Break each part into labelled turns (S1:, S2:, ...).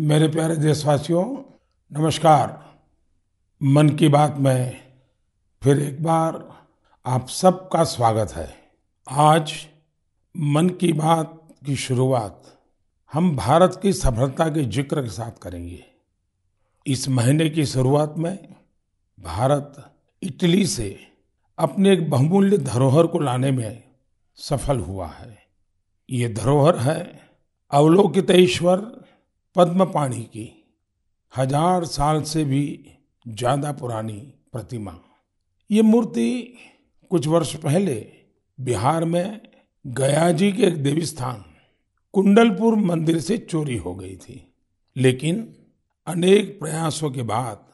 S1: मेरे प्यारे देशवासियों, नमस्कार। मन की बात में फिर एक बार आप सबका स्वागत है। आज मन की बात की शुरुआत हम भारत की सफलता के ज़िक्र के साथ करेंगे। इस महीने की शुरुआत में भारत इटली से अपने एक बहुमूल्य धरोहर को लाने में सफल हुआ है। ये धरोहर है अवलोकित ईश्वर पद्म पाणी की हज़ार साल से भी ज़्यादा पुरानी प्रतिमा। ये मूर्ति कुछ वर्ष पहले बिहार में गया जी के एक देवी स्थान कुंडलपुर मंदिर से चोरी हो गई थी। लेकिन अनेक प्रयासों के बाद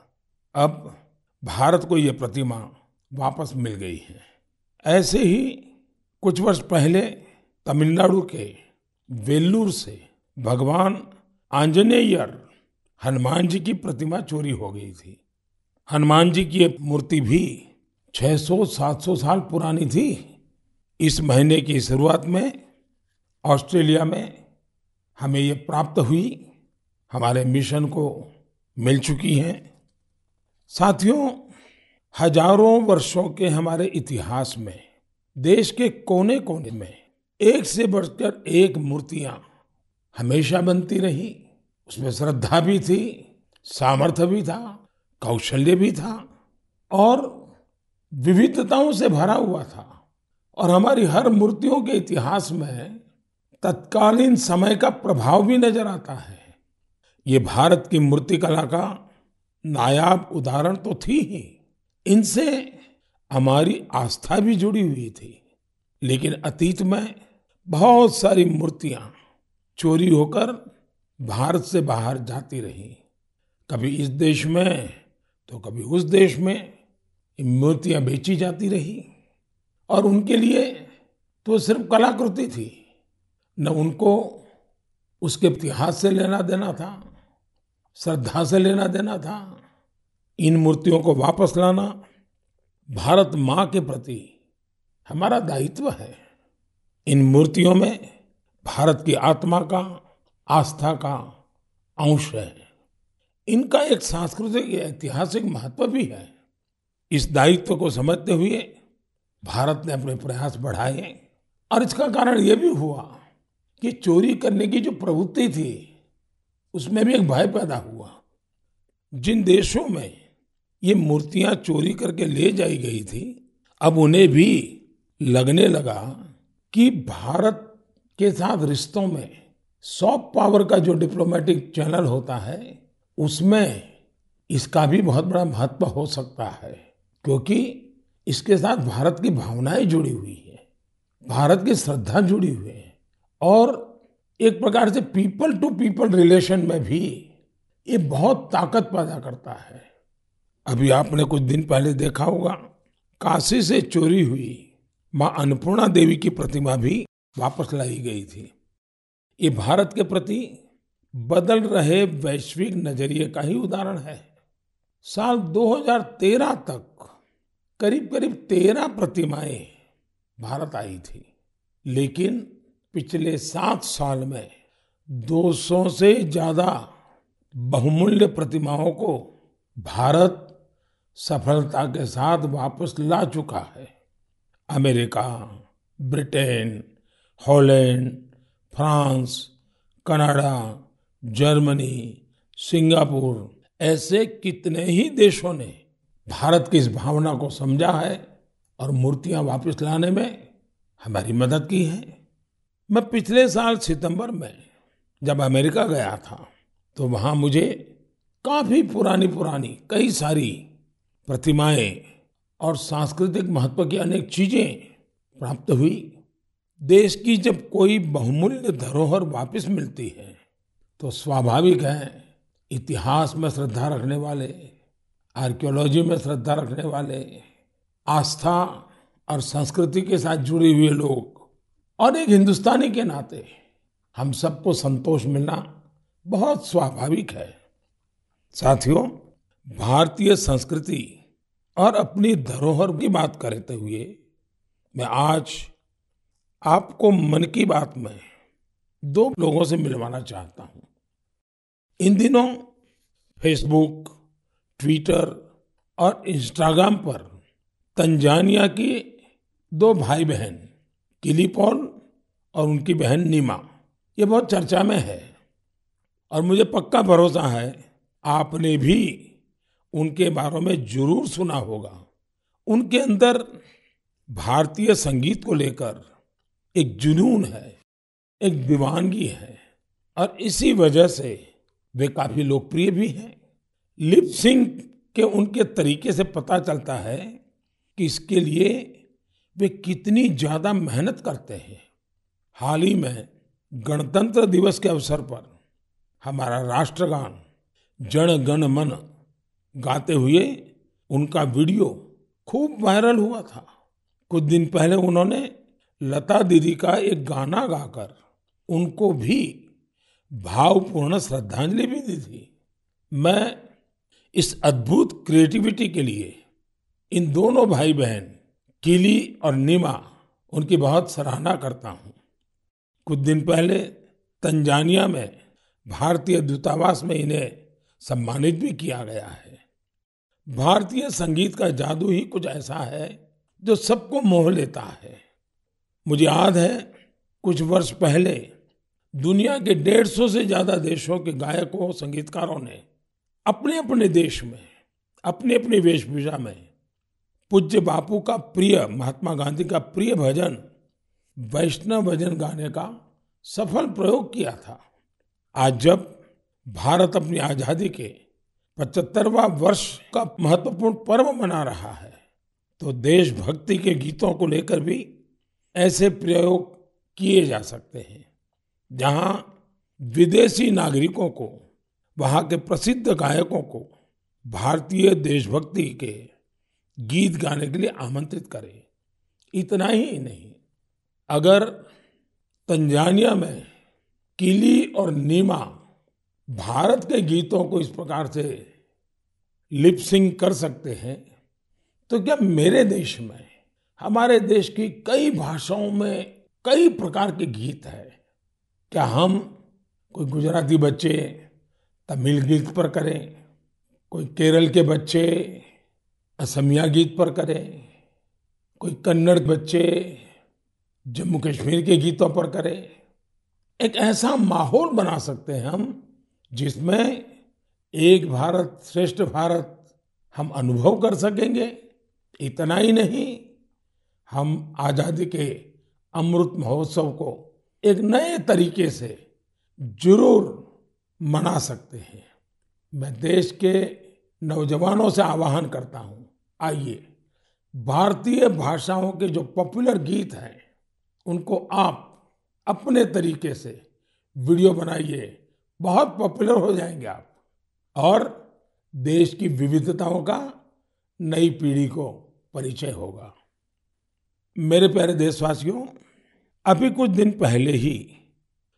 S1: अब भारत को ये प्रतिमा वापस मिल गई है। ऐसे ही कुछ वर्ष पहले तमिलनाडु के वेल्लूर से भगवान आंजनेयर हनुमान जी की प्रतिमा चोरी हो गई थी। हनुमान जी की मूर्ति भी 600-700 साल पुरानी थी। इस महीने की शुरुआत में ऑस्ट्रेलिया में हमें ये प्राप्त हुई। हमारे मिशन को मिल चुकी हैं। साथियों, हज़ारों वर्षों के हमारे इतिहास में, देश के कोने कोने में एक से बढ़कर एक मूर्तियाँ हमेशा बनती रही। उसमें श्रद्धा भी थी, सामर्थ्य भी था, कौशल्य भी था और विविधताओं से भरा हुआ था। और हमारी हर मूर्तियों के इतिहास में तत्कालीन समय का प्रभाव भी नज़र आता है। ये भारत की मूर्ति कला का नायाब उदाहरण तो थी ही। इनसे हमारी आस्था भी जुड़ी हुई थी। लेकिन अतीत में बहुत सारी मूर्तियाँ चोरी होकर भारत से बाहर जाती रही। कभी इस देश में तो कभी उस देश में मूर्तियाँ बेची जाती रही। और उनके लिए तो सिर्फ़ कलाकृति थी। न उनको उसके इतिहास से लेना देना था, श्रद्धा से लेना देना था, इन मूर्तियों को वापस लाना। भारत माँ के प्रति हमारा दायित्व है। इन मूर्तियों में भारत की आत्मा का आस्था का अंश है। इनका एक सांस्कृतिक ऐतिहासिक महत्व भी है। इस दायित्व को समझते हुए भारत ने अपने प्रयास बढ़ाए और इसका कारण यह भी हुआ कि चोरी करने की जो प्रवृत्ति थी, उसमें भी एक भय पैदा हुआ। जिन देशों में ये मूर्तियाँ चोरी करके ले जाई गई थी, अब उन्हें भी लगने लगा कि भारत के साथ रिश्तों में सॉफ्ट पावर का जो डिप्लोमेटिक चैनल होता है, उसमें इसका भी बहुत बड़ा महत्व हो सकता है, क्योंकि इसके साथ भारत की भावनाएँ जुड़ी हुई है, भारत की श्रद्धा जुड़ी हुई है, और एक प्रकार से पीपल टू पीपल रिलेशन में भी ये बहुत ताकत पैदा करता है। अभी आपने कुछ दिन पहले देखा होगा, काशी से चोरी हुई माँ अन्नपूर्णा देवी की प्रतिमा भी वापस लाई गई थी। ये भारत के प्रति बदल रहे वैश्विक नज़रिए का ही उदाहरण है। साल 2013 तक करीब करीब तेरह प्रतिमाएँ भारत आई थी। लेकिन पिछले सात साल में 200 से ज़्यादा बहुमूल्य प्रतिमाओं को भारत सफलता के साथ वापस ला चुका है। America, Britain, Holland France, Canada, Germany, Singapore, ऐसे कितने ही देशों ने भारत की इस भावना को समझा है और मूर्तियाँ वापस लाने में हमारी मदद की है। मैं पिछले साल सितंबर में जब अमेरिका गया था तो वहाँ मुझे काफ़ी पुरानी पुरानी कई सारी प्रतिमाएँ और सांस्कृतिक महत्व की अनेक चीज़ें प्राप्त हुई। देश की जब कोई बहुमूल्य धरोहर वापस मिलती है तो स्वाभाविक है, इतिहास में श्रद्धा रखने वाले, आर्कियोलॉजी में श्रद्धा रखने वाले, आस्था और संस्कृति के साथ जुड़े हुए लोग और एक हिंदुस्तानी के नाते हम सबको संतोष मिलना बहुत स्वाभाविक है। साथियों, भारतीय संस्कृति और अपनी धरोहर की बात करते हुए मैं आज आपको मन की बात में दो लोगों से मिलवाना चाहता हूँ। इन दिनों फेसबुक ट्विटर और इंस्टाग्राम पर तंजानिया की दो भाई बहन किली पॉल और उनकी बहन नीमा, ये बहुत चर्चा में है। और मुझे पक्का भरोसा है, आपने भी उनके बारे में ज़रूर सुना होगा। उनके अंदर भारतीय संगीत को लेकर एक जुनून है, एक दीवानगी है और इसी वजह से वे काफ़ी लोकप्रिय भी हैं। लिप सिंह के उनके तरीके से पता चलता है कि इसके लिए वे कितनी ज़्यादा मेहनत करते हैं। हाल ही में गणतंत्र दिवस के अवसर पर हमारा राष्ट्रगान जन गण मन गाते हुए उनका वीडियो खूब वायरल हुआ था। कुछ दिन पहले उन्होंने लता दीदी का एक गाना गाकर उनको भी भावपूर्ण श्रद्धांजलि भी दी थी। मैं इस अद्भुत क्रिएटिविटी के लिए इन दोनों भाई बहन किली और नीमा, उनकी बहुत सराहना करता हूँ। कुछ दिन पहले तंजानिया में भारतीय दूतावास में इन्हें सम्मानित भी किया गया है। भारतीय संगीत का जादू ही कुछ ऐसा है जो सबको मोह लेता है। मुझे याद है, कुछ वर्ष पहले दुनिया के डेढ़ सौ से ज़्यादा देशों के गायकों, संगीतकारों ने अपने अपने देश में अपनी अपनी वेशभूषा में पूज्य बापू का प्रिय, महात्मा गांधी का प्रिय भजन, वैष्णव भजन गाने का सफल प्रयोग किया था। आज जब भारत अपनी आज़ादी के पचहत्तरवा वर्ष का महत्वपूर्ण पर्व मना रहा है तो देशभक्ति के गीतों को लेकर भी ऐसे प्रयोग किए जा सकते हैं। जहाँ विदेशी नागरिकों को, वहाँ के प्रसिद्ध गायकों को भारतीय देशभक्ति के गीत गाने के लिए आमंत्रित करें। इतना ही नहीं, अगर तंजानिया में किली और नीमा भारत के गीतों को इस प्रकार से लिपसिंग कर सकते हैं तो क्या मेरे देश में हमारे देश की कई भाषाओं में कई प्रकार के गीत है। क्या हम कोई गुजराती बच्चे तमिल गीत पर करें, कोई केरल के बच्चे असमिया गीत पर करें, कोई कन्नड़ बच्चे जम्मू कश्मीर के गीतों पर करें? एक ऐसा माहौल बना सकते हैं हम जिसमें एक भारत श्रेष्ठ भारत हम अनुभव कर सकेंगे। इतना ही नहीं हम आज़ादी के अमृत महोत्सव को एक नए तरीके से ज़रूर मना सकते हैं। मैं देश के नौजवानों से आह्वान करता हूँ, आइए, भारतीय भाषाओं के जो पॉपुलर गीत हैं, उनको आप अपने तरीके से वीडियो बनाइए, बहुत पॉपुलर हो जाएँगे आप। और देश की विविधताओं का नई पीढ़ी को परिचय होगा। मेरे प्यारे देशवासियों, अभी कुछ दिन पहले ही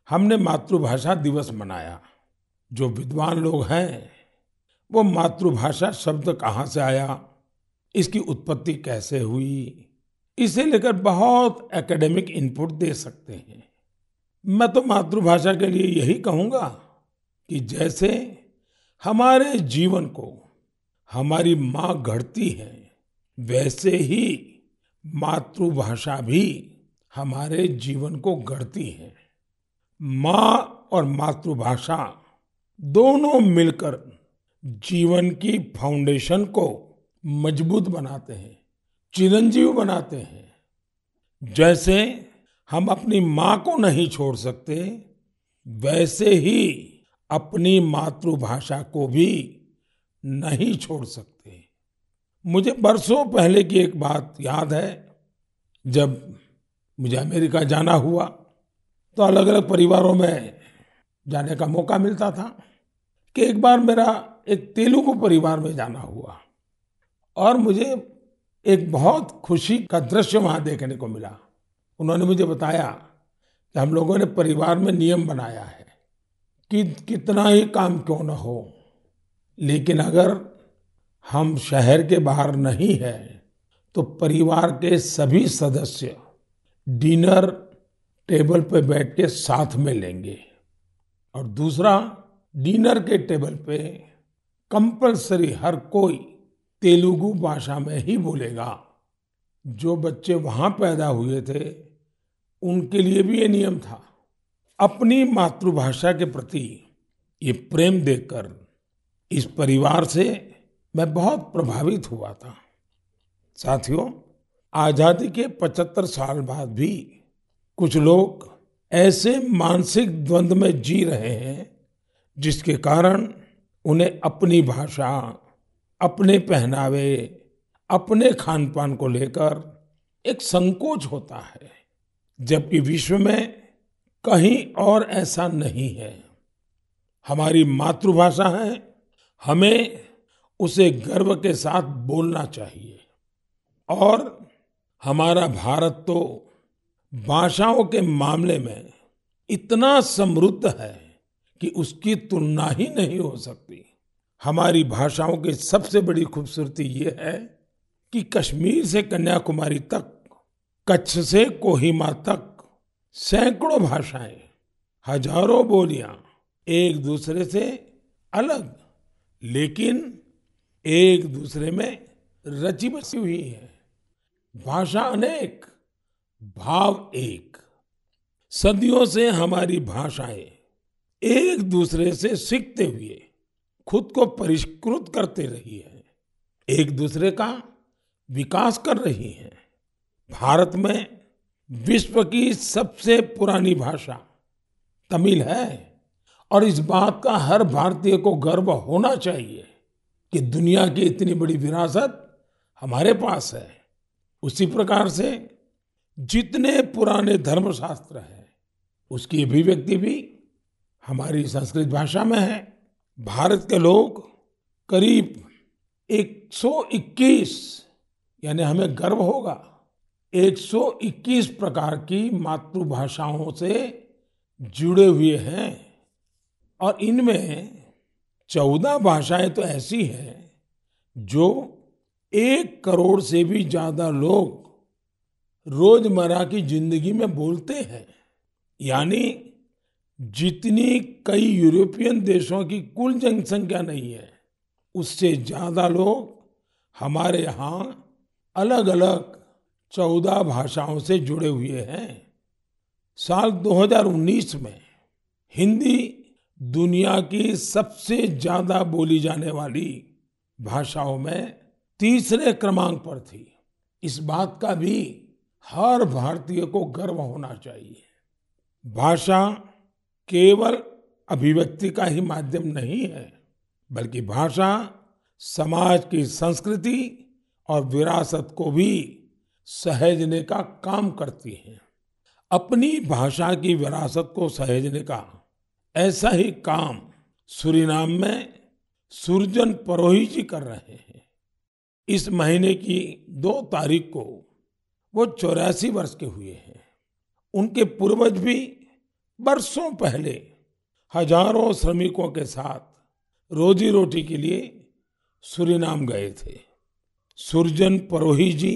S1: हमने मातृभाषा दिवस मनाया। जो विद्वान लोग हैं, वो मातृभाषा शब्द कहाँ से आया, इसकी उत्पत्ति कैसे हुई, इसे लेकर बहुत एकेडमिक इनपुट दे सकते हैं। मैं तो मातृभाषा के लिए यही कहूँगा कि जैसे हमारे जीवन को हमारी माँ गढ़ती है, वैसे ही मातृभाषा भी हमारे जीवन को गढ़ती है। माँ और मातृभाषा दोनों मिलकर जीवन की फाउंडेशन को मज़बूत बनाते हैं, चिरंजीव बनाते हैं। जैसे हम अपनी माँ को नहीं छोड़ सकते, वैसे ही अपनी मातृभाषा को भी नहीं छोड़ सकते। मुझे बरसों पहले की एक बात याद है। जब मुझे अमेरिका जाना हुआ तो अलग अलग परिवारों में जाने का मौका मिलता था कि एक बार मेरा एक तेलुगु परिवार में जाना हुआ और मुझे एक बहुत खुशी का दृश्य वहाँ देखने को मिला। उन्होंने मुझे बताया कि हम लोगों ने परिवार में नियम बनाया है कि कितना ही काम क्यों न हो, लेकिन अगर हम शहर के बाहर नहीं है तो परिवार के सभी सदस्य डिनर टेबल पर बैठ के साथ में लेंगे। और दूसरा, डिनर के टेबल पे कंपलसरी हर कोई तेलुगु भाषा में ही बोलेगा। जो बच्चे वहाँ पैदा हुए थे, उनके लिए भी ये नियम था। अपनी मातृभाषा के प्रति ये प्रेम देखकर इस परिवार से मैं बहुत प्रभावित हुआ था। साथियों, आज़ादी के 75 साल बाद भी कुछ लोग ऐसे मानसिक द्वंद में जी रहे हैं, जिसके कारण उन्हें अपनी भाषा, अपने पहनावे, अपने खान पान को लेकर एक संकोच होता है, जबकि विश्व में कहीं और ऐसा नहीं है। हमारी मातृभाषा है, हमें उसे गर्व के साथ बोलना चाहिए। और हमारा भारत तो भाषाओं के मामले में इतना समृद्ध है कि उसकी तुलना ही नहीं हो सकती। हमारी भाषाओं की सबसे बड़ी खूबसूरती ये है कि कश्मीर से कन्याकुमारी तक, कच्छ से कोहिमा तक सैकड़ों भाषाएँ, हज़ारों बोलियाँ एक दूसरे से अलग। लेकिन एक दूसरे में रची बसी हुई है। भाषा अनेक, भाव एक। सदियों से हमारी भाषाएँ एक दूसरे से सीखते हुए खुद को परिष्कृत करते रही है। एक दूसरे का विकास कर रही है। भारत में विश्व की सबसे पुरानी भाषा तमिल है और इस बात का हर भारतीय को गर्व होना चाहिए। कि दुनिया की इतनी बड़ी विरासत हमारे पास है। उसी प्रकार से जितने पुराने धर्मशास्त्र हैं, उसकी अभिव्यक्ति भी हमारी संस्कृत भाषा में है। भारत के लोग करीब 121 यानी हमें गर्व होगा 121 प्रकार की मातृभाषाओं से जुड़े हुए हैं और इनमें चौदह भाषाएँ तो ऐसी हैं जो एक करोड़ से भी ज़्यादा लोग रोज़मर्रा की ज़िंदगी में बोलते हैं। यानी जितनी कई यूरोपियन देशों की कुल जनसंख्या नहीं है, उससे ज़्यादा लोग हमारे यहाँ अलग अलग चौदह भाषाओं से जुड़े हुए हैं। साल 2019 में हिंदी दुनिया की सबसे ज़्यादा बोली जाने वाली भाषाओं में तीसरे क्रमांक पर थी। इस बात का भी हर भारतीय को गर्व होना चाहिए। भाषा केवल अभिव्यक्ति का ही माध्यम नहीं है, बल्कि भाषा समाज की संस्कृति और विरासत को भी सहेजने का काम करती है। अपनी भाषा की विरासत को सहेजने का ऐसा ही काम सूरीनाम में सुरजन परोही जी कर रहे हैं। इस महीने की दो तारीख को वो चौरासी वर्ष के हुए हैं। उनके पूर्वज भी बरसों पहले हज़ारों श्रमिकों के साथ रोजी रोटी के लिए सूरीनाम गए थे। सुरजन परोही जी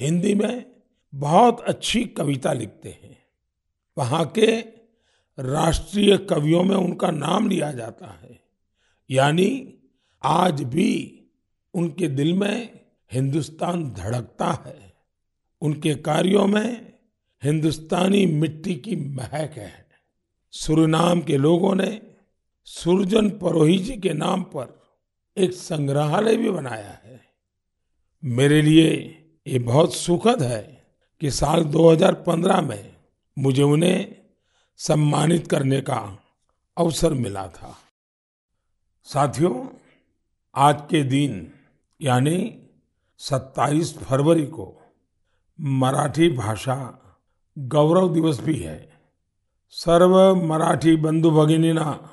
S1: हिंदी में बहुत अच्छी कविता लिखते हैं। वहाँ के राष्ट्रीय कवियों में उनका नाम लिया जाता है। यानी आज भी उनके दिल में हिंदुस्तान धड़कता है। उनके कार्यों में हिंदुस्तानी मिट्टी की महक है। सुरनाम के लोगों ने सुरजन परोही जी के नाम पर एक संग्रहालय भी बनाया है। मेरे लिए ये बहुत सुखद है कि साल 2015 में मुझे उन्हें सम्मानित करने का अवसर मिला था। साथियों, आज के दिन, यानी 27 फरवरी को मराठी भाषा गौरव दिवस भी है। सर्व मराठी बंधू भगिनीना,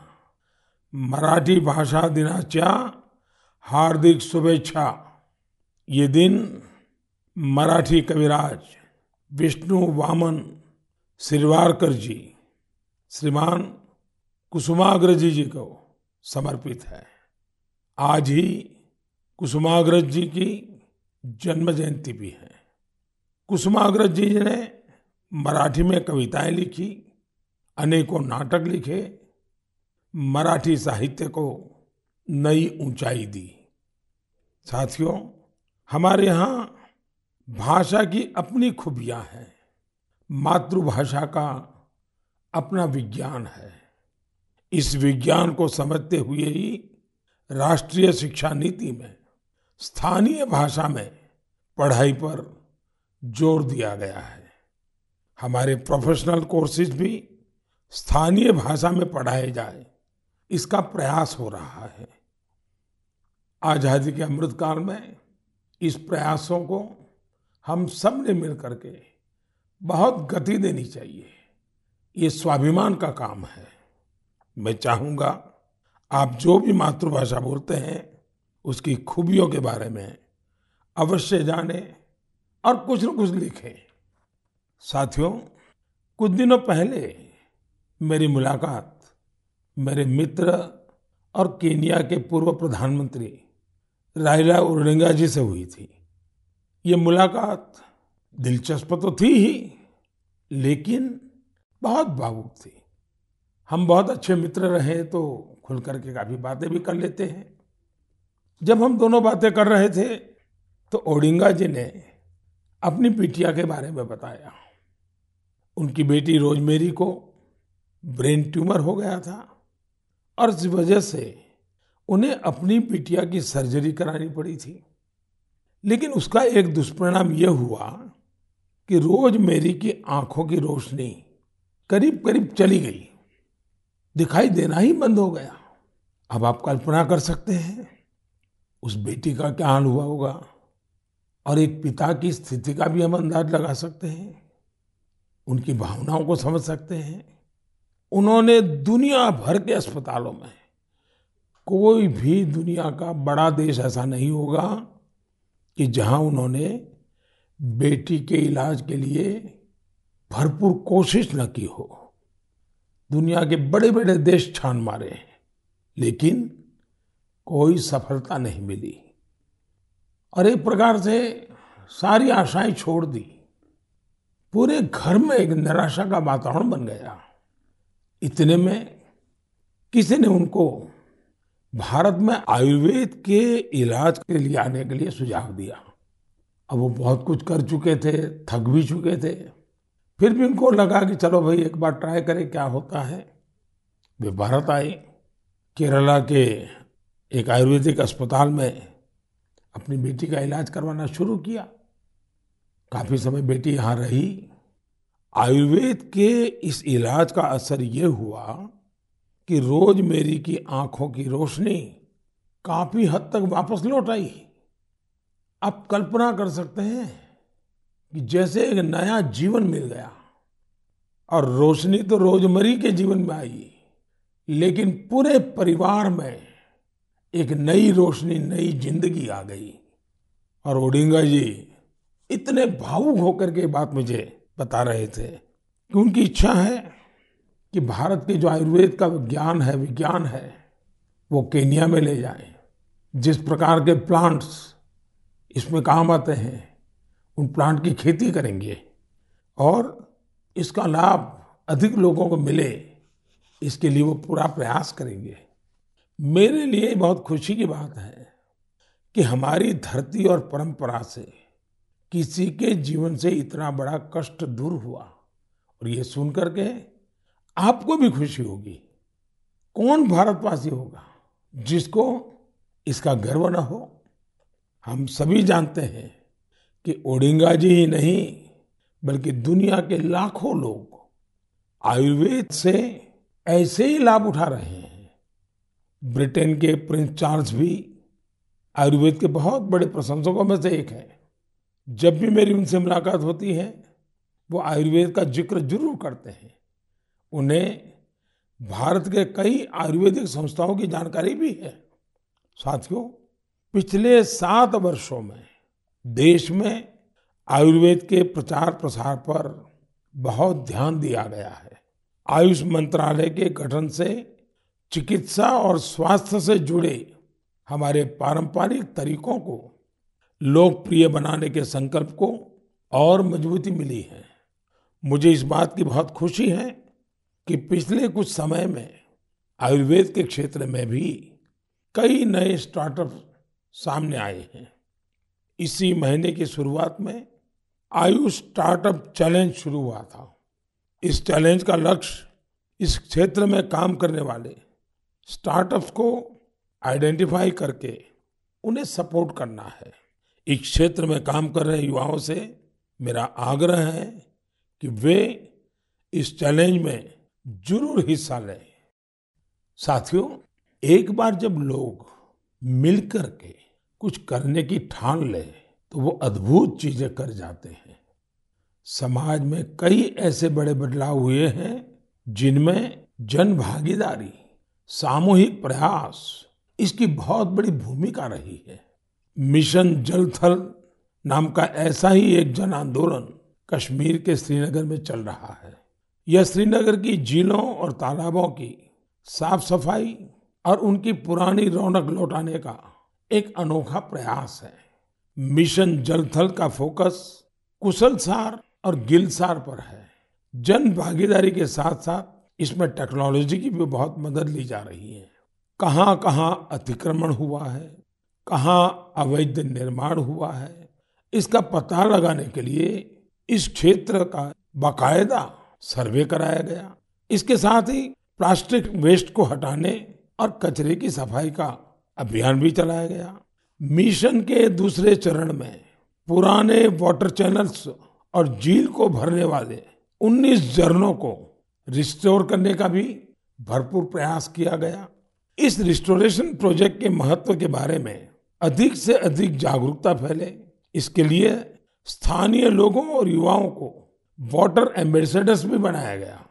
S1: मराठी भाषा दिनाच्या हार्दिक शुभेच्छा। ये दिन मराठी कविराज विष्णु वामन श्रीवारकर जी। श्रीमान कुसुमाग्रज जी जी को समर्पित है। आज ही कुसुमाग्रज जी की जन्म जयंती भी है। कुसुमाग्रज जी ने मराठी में कविताएँ लिखी, अनेकों नाटक लिखे, मराठी साहित्य को नई ऊंचाई दी। साथियों, हमारे यहाँ भाषा की अपनी खूबियाँ हैं। मातृभाषा का अपना विज्ञान है। इस विज्ञान को समझते हुए ही राष्ट्रीय शिक्षा नीति में, स्थानीय भाषा में पढ़ाई पर ज़ोर दिया गया है। हमारे प्रोफेशनल कोर्सेज भी स्थानीय भाषा में पढ़ाए जाए, इसका प्रयास हो रहा है। आज़ादी के अमृतकाल में इस प्रयासों को हम सबने मिलकर के बहुत गति देनी चाहिए। ये स्वाभिमान का काम है। मैं चाहूँगा आप जो भी मातृभाषा बोलते हैं, उसकी खूबियों के बारे में अवश्य जाने और कुछ न कुछ लिखें। साथियों, कुछ दिनों पहले मेरी मुलाकात मेरे मित्र और केनिया के पूर्व प्रधानमंत्री रायला उर्डिंगा जी से हुई थी। ये मुलाकात दिलचस्प तो थी ही, लेकिन बहुत भावुक थी। हम बहुत अच्छे मित्र रहे तो खुल करके काफ़ी बातें भी कर लेते हैं। जब हम दोनों बातें कर रहे थे तो ओडिंगा जी ने अपनी पिटिया के बारे में बताया। उनकी बेटी रोजमेरी को ब्रेन ट्यूमर हो गया था और इस वजह से उन्हें अपनी पिटिया की सर्जरी करानी पड़ी थी। लेकिन उसका एक दुष्परिणाम यह हुआ कि रोज मेरी की आँखों की रोशनी करीब करीब चली गई। दिखाई देना ही बंद हो गया। अब आप कल्पना कर सकते हैं, उस बेटी का क्या हाल हुआ होगा? और एक पिता की स्थिति का भी हम अंदाज लगा सकते हैं। उनकी भावनाओं को समझ सकते हैं। उन्होंने दुनिया भर के अस्पतालों में कोई भी दुनिया का बड़ा देश ऐसा नहीं होगा कि जहाँ उन्होंने बेटी के इलाज के लिए भरपूर कोशिश न की हो। दुनिया के बड़े बड़े देश छान मारे हैं, लेकिन कोई सफलता नहीं मिली। और एक प्रकार से सारी आशाएँ छोड़ दी। पूरे घर में एक निराशा का वातावरण बन गया। इतने में किसी ने उनको भारत में आयुर्वेद के इलाज के लिए आने के लिए सुझाव दिया। अब वो बहुत कुछ कर चुके थे, थक भी चुके थे। फिर भी उनको लगा कि चलो भाई, एक बार ट्राई करें क्या होता है। वे भारत आए, केरला के एक आयुर्वेदिक अस्पताल में अपनी बेटी का इलाज करवाना शुरू किया। काफ़ी समय बेटी यहाँ रही। आयुर्वेद के इस इलाज का असर ये हुआ कि रोज मेरी की आँखों की रोशनी काफ़ी हद तक वापस लौट आई। आप कल्पना कर सकते हैं कि जैसे एक नया जीवन मिल गया और रोशनी तो रोजमर्री के जीवन में आई, लेकिन पूरे परिवार में एक नई रोशनी, नई ज़िंदगी आ गई। और ओडिंगा जी इतने भावुक होकर के बात मुझे बता रहे थे कि उनकी इच्छा है कि भारत के जो आयुर्वेद का ज्ञान है, विज्ञान है, वो केनिया में ले जाए। जिस प्रकार के प्लांट्स इसमें काम आते हैं उन प्लांट की खेती करेंगे और इसका लाभ अधिक लोगों को मिले, इसके लिए वो पूरा प्रयास करेंगे। मेरे लिए बहुत खुशी की बात है कि हमारी धरती और परंपरा से किसी के जीवन से इतना बड़ा कष्ट दूर हुआ और ये सुनकर के आपको भी खुशी होगी। कौन भारतवासी होगा जिसको इसका गर्व न हो? हम सभी जानते हैं कि ओडिंगा जी ही नहीं, बल्कि दुनिया के लाखों लोग आयुर्वेद से ऐसे ही लाभ उठा रहे हैं। ब्रिटेन के प्रिंस चार्ल्स भी आयुर्वेद के बहुत बड़े प्रशंसकों में से एक है। जब भी मेरी उनसे मुलाकात होती है, वो आयुर्वेद का ज़िक्र ज़रूर करते हैं। उन्हें भारत के कई आयुर्वेदिक संस्थाओं की जानकारी भी है। साथियों, पिछले सात वर्षों में देश में आयुर्वेद के प्रचार प्रसार पर बहुत ध्यान दिया गया है। आयुष मंत्रालय के गठन से, चिकित्सा और स्वास्थ्य से जुड़े हमारे पारंपरिक तरीकों को लोकप्रिय बनाने के संकल्प को और मजबूती मिली है। मुझे इस बात की बहुत खुशी है कि पिछले कुछ समय में आयुर्वेद के क्षेत्र में भी कई नए स्टार्टअप सामने आए हैं। इसी महीने की शुरुआत में आयुष स्टार्टअप चैलेंज शुरू हुआ था। इस चैलेंज का लक्ष्य इस क्षेत्र में काम करने वाले स्टार्टअप्स को आइडेंटिफाई करके उन्हें सपोर्ट करना है। इस क्षेत्र में काम कर रहे युवाओं से मेरा आग्रह है कि वे इस चैलेंज में ज़रूर हिस्सा लें। साथियों, एक बार जब लोग मिलकर के कुछ करने की ठान ले तो वो अद्भुत चीज़ें कर जाते हैं। समाज में कई ऐसे बड़े बदलाव हुए हैं, जिनमें जन भागीदारी, सामूहिक प्रयास, इसकी बहुत बड़ी भूमिका रही है। मिशन जल थल नाम का ऐसा ही एक जन आंदोलन कश्मीर के श्रीनगर में चल रहा है। यह श्रीनगर की झीलों और तालाबों की साफ़ सफ़ाई और उनकी पुरानी रौनक लौटाने का एक अनोखा प्रयास है। मिशन जल थल का फोकस कुशलसार और गिलसार पर है। जन भागीदारी के साथ साथ इसमें टेक्नोलॉजी की भी बहुत मदद ली जा रही है। कहाँ कहाँ अतिक्रमण हुआ है, कहाँ अवैध निर्माण हुआ है, इसका पता लगाने के लिए इस क्षेत्र का बाकायदा सर्वे कराया गया। इसके साथ ही प्लास्टिक वेस्ट को हटाने और कचरे की सफ़ाई का अभियान भी चलाया गया। मिशन के दूसरे चरण में पुराने वाटर चैनल्स और झील को भरने वाले 19 झरनों को रिस्टोर करने का भी भरपूर प्रयास किया गया। इस रिस्टोरेशन प्रोजेक्ट के महत्व के बारे में अधिक से अधिक जागरूकता फैले। इसके लिए स्थानीय लोगों और युवाओं को वाटर एम्बेसडर्स भी बनाया गया।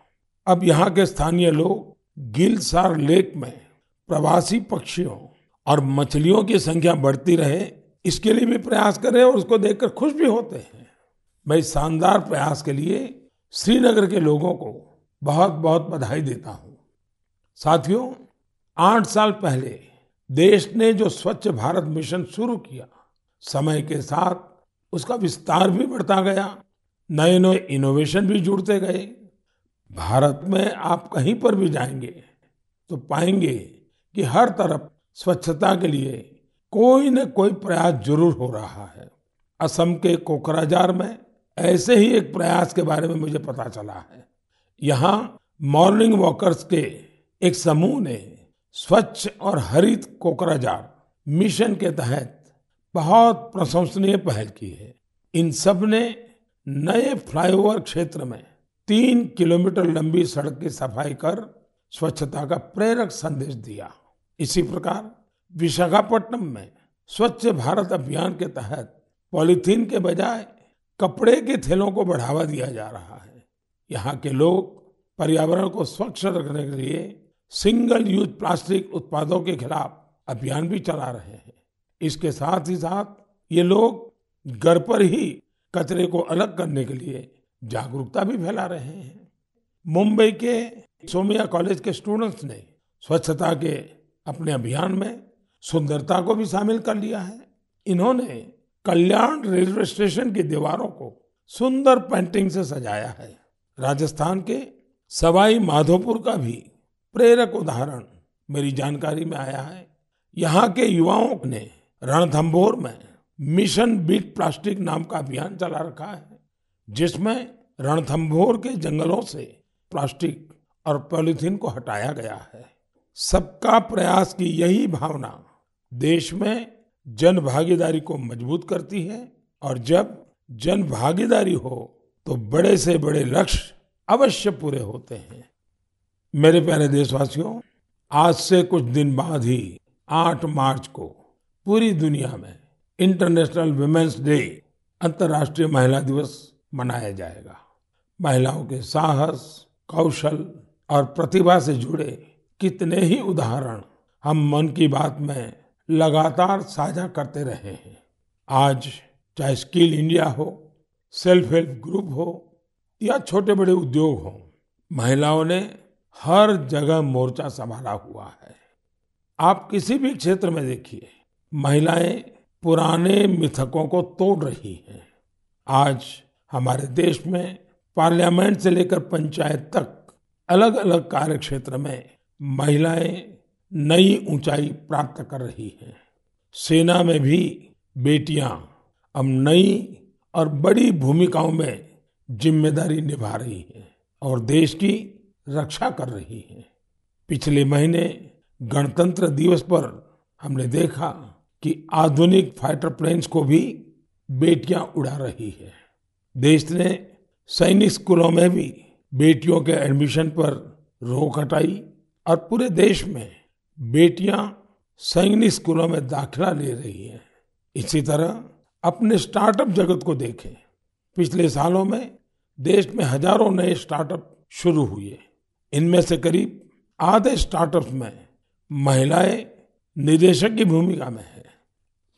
S1: अब यहाँ के स्थानीय लोग गिलसार लेक में प्रवासी पक्षियों और मछलियों की संख्या बढ़ती रहे, इसके लिए भी प्रयास कर और उसको देखकर खुश भी होते हैं। मैं शानदार प्रयास के लिए श्रीनगर के लोगों को बहुत बहुत बधाई देता हूँ। साथियों, आठ साल पहले देश ने जो स्वच्छ भारत मिशन शुरू किया, समय के साथ उसका विस्तार भी बढ़ता गया नए नए इनोवेशन भी जुड़ते गए। भारत में आप कहीं पर भी जाएँगे तो पाएँगे कि हर तरफ़ स्वच्छता के लिए कोई न कोई प्रयास ज़रूर हो रहा है। असम के कोकराझार में ऐसे ही एक प्रयास के बारे में मुझे पता चला है। यहाँ मॉर्निंग वॉकर्स के एक समूह ने स्वच्छ और हरित कोकराजार मिशन के तहत बहुत प्रशंसनीय पहल की है। इन सबने नए फ्लाईओवर क्षेत्र में तीन किलोमीटर लंबी सड़क की सफ़ाई कर स्वच्छता का प्रेरक संदेश दिया। इसी प्रकार विशाखापट्टनम में स्वच्छ भारत अभियान के तहत पॉलिथीन के बजाय कपड़े के थैलों को बढ़ावा दिया जा रहा है। यहाँ के लोग पर्यावरण को स्वच्छ रखने के लिए सिंगल यूज़ प्लास्टिक उत्पादों के खिलाफ अभियान भी चला रहे हैं। इसके साथ ही साथ ये लोग घर पर ही कचरे को अलग करने के लिए जागरूकता भी फैला रहे हैं। मुंबई के सोमिया कॉलेज के स्टूडेंट्स ने स्वच्छता के अपने अभियान में सुंदरता को भी शामिल कर लिया है। इन्होंने कल्याण रेलवे स्टेशन की दीवारों को सुंदर पेंटिंग से सजाया है। राजस्थान के सवाई माधोपुर का भी प्रेरक उदाहरण मेरी जानकारी में आया है। यहाँ के युवाओं ने रणथंभौर में मिशन बीट प्लास्टिक नाम का अभियान चला रखा है, जिसमें रणथंभौर के जंगलों से प्लास्टिक और पॉलिथीन को हटाया गया है। सबका प्रयास की यही भावना देश में जन भागीदारी को मज़बूत करती है और जब जन भागीदारी हो तो बड़े से बड़े लक्ष्य अवश्य पूरे होते हैं। मेरे प्यारे देशवासियों, आज से कुछ दिन बाद ही 8 मार्च को पूरी दुनिया में इंटरनेशनल वुमेन्स डे अंतर्राष्ट्रीय महिला दिवस मनाया जाएगा। महिलाओं के साहस, कौशल और प्रतिभा से जुड़े कितने ही उदाहरण हम मन की बात में लगातार साझा करते रहे हैं। आज चाहे स्किल इंडिया हो, सेल्फ हेल्प ग्रुप हो, या छोटे बड़े उद्योग हो, महिलाओं ने हर जगह मोर्चा संभाला हुआ है। आप किसी भी क्षेत्र में देखिए, महिलाएँ पुराने मिथकों को तोड़ रही हैं। आज हमारे देश में पार्लियामेंट से लेकर पंचायत तक अलग अलग कार्य क्षेत्र में महिलाएँ नई ऊंचाई प्राप्त कर रही हैं। सेना में भी बेटियाँ अब नई और बड़ी भूमिकाओं में ज़िम्मेदारी निभा रही हैं और देश की रक्षा कर रही हैं। पिछले महीने गणतंत्र दिवस पर हमने देखा कि आधुनिक फाइटर प्लेन्स को भी बेटियाँ उड़ा रही है। देश ने सैनिक स्कूलों में भी बेटियों के एडमिशन पर रोक हटाई। और पूरे देश में बेटियाँ सैनिक स्कूलों में दाखिला ले रही हैं। इसी तरह अपने स्टार्टअप जगत को देखें। पिछले सालों में देश में हज़ारों नए स्टार्टअप शुरू हुए। इनमें से करीब आधे स्टार्टअप में महिलाएँ निदेशक की भूमिका में है।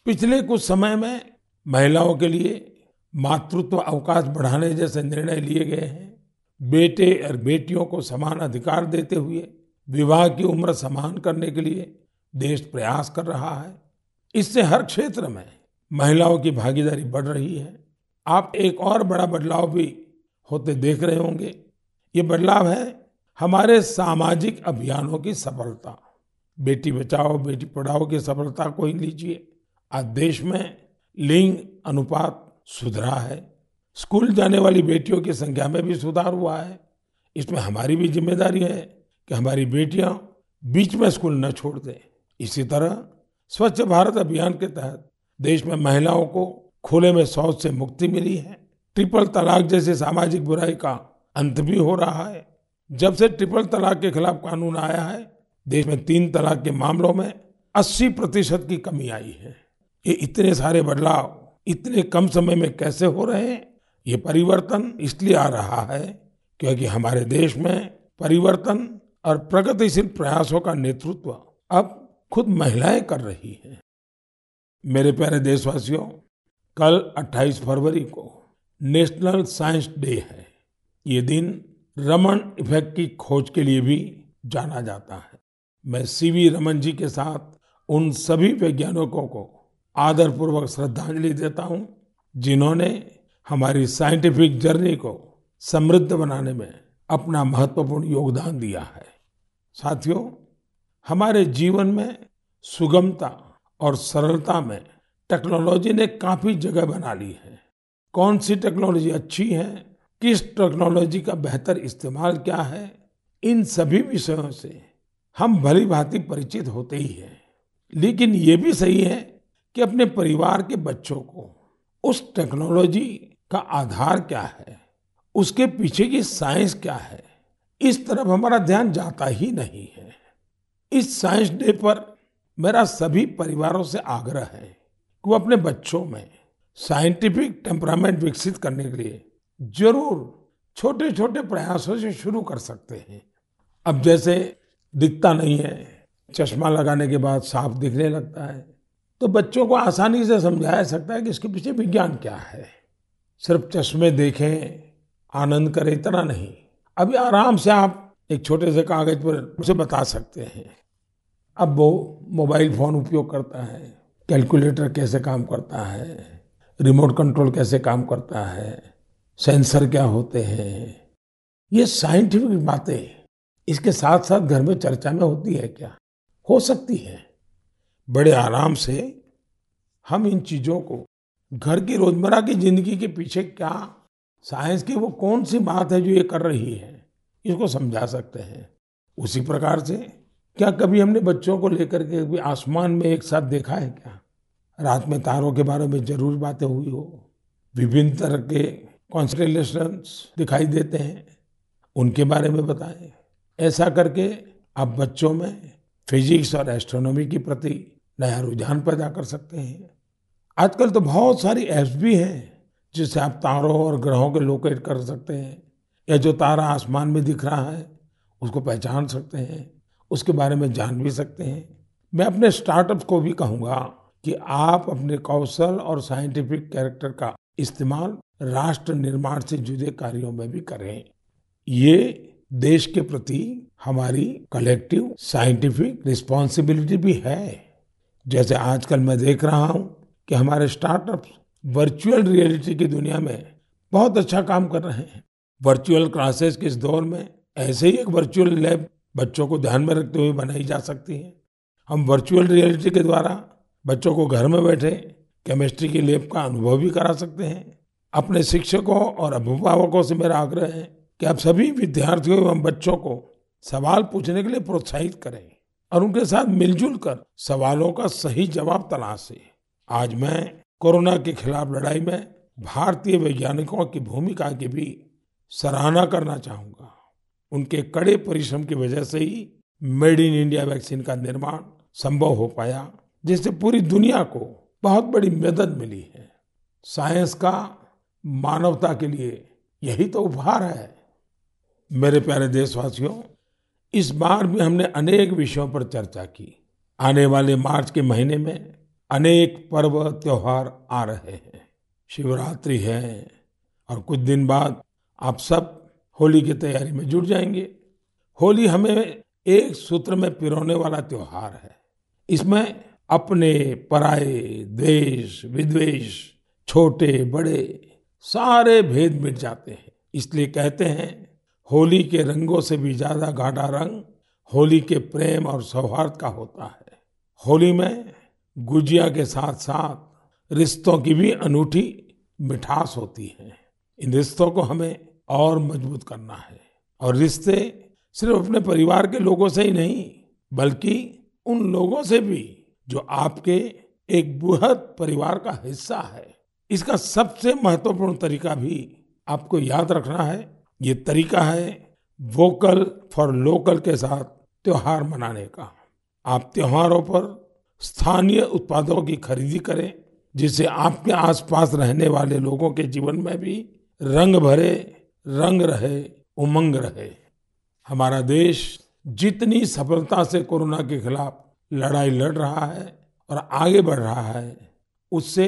S1: पिछले कुछ समय में महिलाओं के लिए मातृत्व अवकाश बढ़ाने जैसे निर्णय लिए गए हैं। बेटे और बेटियों को समान अधिकार देते हुए विवाह की उम्र समान करने के लिए देश प्रयास कर रहा है। इससे हर क्षेत्र में महिलाओं की भागीदारी बढ़ रही है। आप एक और बड़ा बदलाव भी होते देख रहे होंगे। ये बदलाव है हमारे सामाजिक अभियानों की सफलता। बेटी बचाओ, बेटी पढ़ाओ की सफलता को ही लीजिए। आज देश में लिंग अनुपात सुधरा है। स्कूल जाने वाली बेटियों की संख्या में भी सुधार हुआ है। इसमें हमारी भी ज़िम्मेदारी है। कि हमारी बेटियाँ बीच में स्कूल न छोड़ दें। इसी तरह स्वच्छ भारत अभियान के तहत देश में महिलाओं को खुले में शौच से मुक्ति मिली है। ट्रिपल तलाक जैसी सामाजिक बुराई का अंत भी हो रहा है। जब से ट्रिपल तलाक के खिलाफ कानून आया है, देश में तीन तलाक के मामलों में 80 प्रतिशत की कमी आई है। ये इतने सारे बदलाव, इतने कम समय में कैसे हो रहे हैं? ये परिवर्तन इसलिए आ रहा है क्योंकि हमारे देश में परिवर्तन और प्रगतिशील प्रयासों का नेतृत्व अब खुद महिलाएँ कर रही हैं। मेरे प्यारे देशवासियों, कल 28 फरवरी को नेशनल साइंस डे है। ये दिन रमन इफ़ेक्ट की खोज के लिए भी जाना जाता है। मैं सीवी रमन जी के साथ उन सभी वैज्ञानिकों को आदरपूर्वक श्रद्धांजलि देता हूँ, जिन्होंने हमारी साइंटिफिक जर्नी को समृद्ध बनाने में अपना महत्वपूर्ण योगदान दिया है। साथियों, हमारे जीवन में सुगमता और सरलता में टेक्नोलॉजी ने काफ़ी जगह बना ली है। कौन सी टेक्नोलॉजी अच्छी है? किस टेक्नोलॉजी का बेहतर इस्तेमाल क्या है? इन सभी विषयों से हम भली भांति परिचित होते ही हैं। लेकिन ये भी सही है कि अपने परिवार के बच्चों को उस टेक्नोलॉजी का आधार क्या है? उसके पीछे की साइंस क्या है? इस तरफ़ हमारा ध्यान जाता ही नहीं है। इस साइंस डे पर मेरा सभी परिवारों से आग्रह है कि वो अपने बच्चों में साइंटिफिक टेम्परामेंट विकसित करने के लिए ज़रूर छोटे छोटे प्रयासों से शुरू कर सकते हैं। अब जैसे दिखता नहीं है, चश्मा लगाने के बाद साफ़ दिखने लगता है तो बच्चों को आसानी से समझाया सकता है कि इसके पीछे विज्ञान क्या है। सिर्फ़ चश्मे देखें, आनंद करें, इतना नहीं। अभी आराम से आप एक छोटे से कागज़ पर उसे बता सकते हैं। अब वो मोबाइल फ़ोन उपयोग करता है, कैलकुलेटर कैसे काम करता है, रिमोट कंट्रोल कैसे काम करता है, सेंसर क्या होते हैं, ये साइंटिफिक बातें इसके साथ साथ घर में चर्चा में होती है क्या? हो सकती है। बड़े आराम से हम इन चीज़ों को घर की रोज़मर्रा की ज़िंदगी के पीछे क्या साइंस की वो कौन सी बात है जो ये कर रही है? इसको समझा सकते हैं। उसी प्रकार से क्या कभी हमने बच्चों को लेकर के कभी आसमान में एक साथ देखा है क्या? रात में तारों के बारे में ज़रूर बातें हुई हो। विभिन्न तरह के कॉन्स्टेलेशन दिखाई देते हैं। उनके बारे में बताएँ। ऐसा करके आप बच्चों में फिजिक्स और एस्ट्रोनॉमी के प्रति नया रुझान पैदा कर सकते हैं। आजकल तो बहुत सारी ऐप्स भी हैं। जिससे आप तारों और ग्रहों के लोकेट कर सकते हैं, या जो तारा आसमान में दिख रहा है, उसको पहचान सकते हैं, उसके बारे में जान भी सकते हैं। मैं अपने स्टार्टअप्स को भी कहूँगा कि आप अपने कौशल और साइंटिफिक कैरेक्टर का इस्तेमाल राष्ट्र निर्माण से जुड़े कार्यों में भी करें। ये देश के प्रति हमारी कलेक्टिव साइंटिफिक रिस्पॉन्सिबिलिटी भी है। जैसे आजकल मैं देख रहा हूँ कि हमारे स्टार्टअप वर्चुअल रियलिटी की दुनिया में बहुत अच्छा काम कर रहे हैं। वर्चुअल क्लासेस के इस दौर में ऐसे ही एक वर्चुअल लैब बच्चों को ध्यान में रखते हुए बनाई जा सकती है। हम वर्चुअल रियलिटी के द्वारा बच्चों को घर में बैठे केमिस्ट्री की लैब का अनुभव भी करा सकते हैं। अपने शिक्षकों और अभिभावकों से मेरा आग्रह है कि आप सभी विद्यार्थियों एवं बच्चों को सवाल पूछने के लिए प्रोत्साहित करें और उनके साथ मिलजुल कर सवालों का सही जवाब तलाशें। आज मैं कोरोना के खिलाफ लड़ाई में भारतीय वैज्ञानिकों की भूमिका की भी सराहना करना चाहूँगा। उनके कड़े परिश्रम की वजह से ही मेड इन इंडिया वैक्सीन का निर्माण संभव हो पाया, जिससे पूरी दुनिया को बहुत बड़ी मदद मिली है। साइंस का मानवता के लिए यही तो उपहार है। मेरे प्यारे देशवासियों, इस बार भी हमने अनेक विषयों पर चर्चा की। आने वाले मार्च के महीने में अनेक पर्व त्योहार आ रहे हैं। शिवरात्रि है और कुछ दिन बाद आप सब होली की तैयारी में जुट जाएँगे। होली हमें एक सूत्र में पिरोने वाला त्योहार है। इसमें अपने पराये द्वेष विद्वेष, छोटे, बड़े सारे भेद मिट जाते हैं। इसलिए कहते हैं, होली के रंगों से भी ज़्यादा गाढ़ा रंग होली के प्रेम और सौहार्द का होता है। होली में गुजिया के साथ साथ रिश्तों की भी अनूठी मिठास होती है। इन रिश्तों को हमें और मज़बूत करना है। और रिश्ते सिर्फ़ अपने परिवार के लोगों से ही नहीं, बल्कि उन लोगों से भी, जो आपके एक बृहद परिवार का हिस्सा है। इसका सबसे महत्वपूर्ण तरीका भी आपको याद रखना है। ये तरीका है वोकल फॉर लोकल के साथ त्योहार मनाने का। आप त्योहारों पर स्थानीय उत्पादों की खरीदी करें, जिससे आपके आसपास रहने वाले लोगों के जीवन में भी रंग भरे, रंग रहे, उमंग रहे। हमारा देश जितनी सफलता से कोरोना के खिलाफ लड़ाई लड़ रहा है और आगे बढ़ रहा है, उससे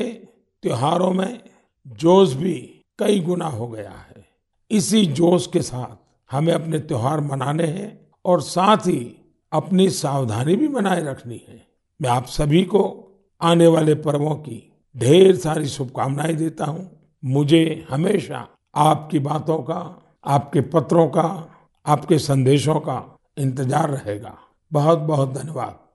S1: त्योहारों में जोश भी कई गुना हो गया है। इसी जोश के साथ हमें अपने त्योहार मनाने हैं और साथ ही अपनी सावधानी भी बनाए रखनी है। मैं आप सभी को आने वाले पर्वों की ढेर सारी शुभकामनाएँ देता हूँ। मुझे हमेशा आपकी बातों का, आपके पत्रों का, आपके संदेशों का इंतज़ार रहेगा। बहुत बहुत धन्यवाद।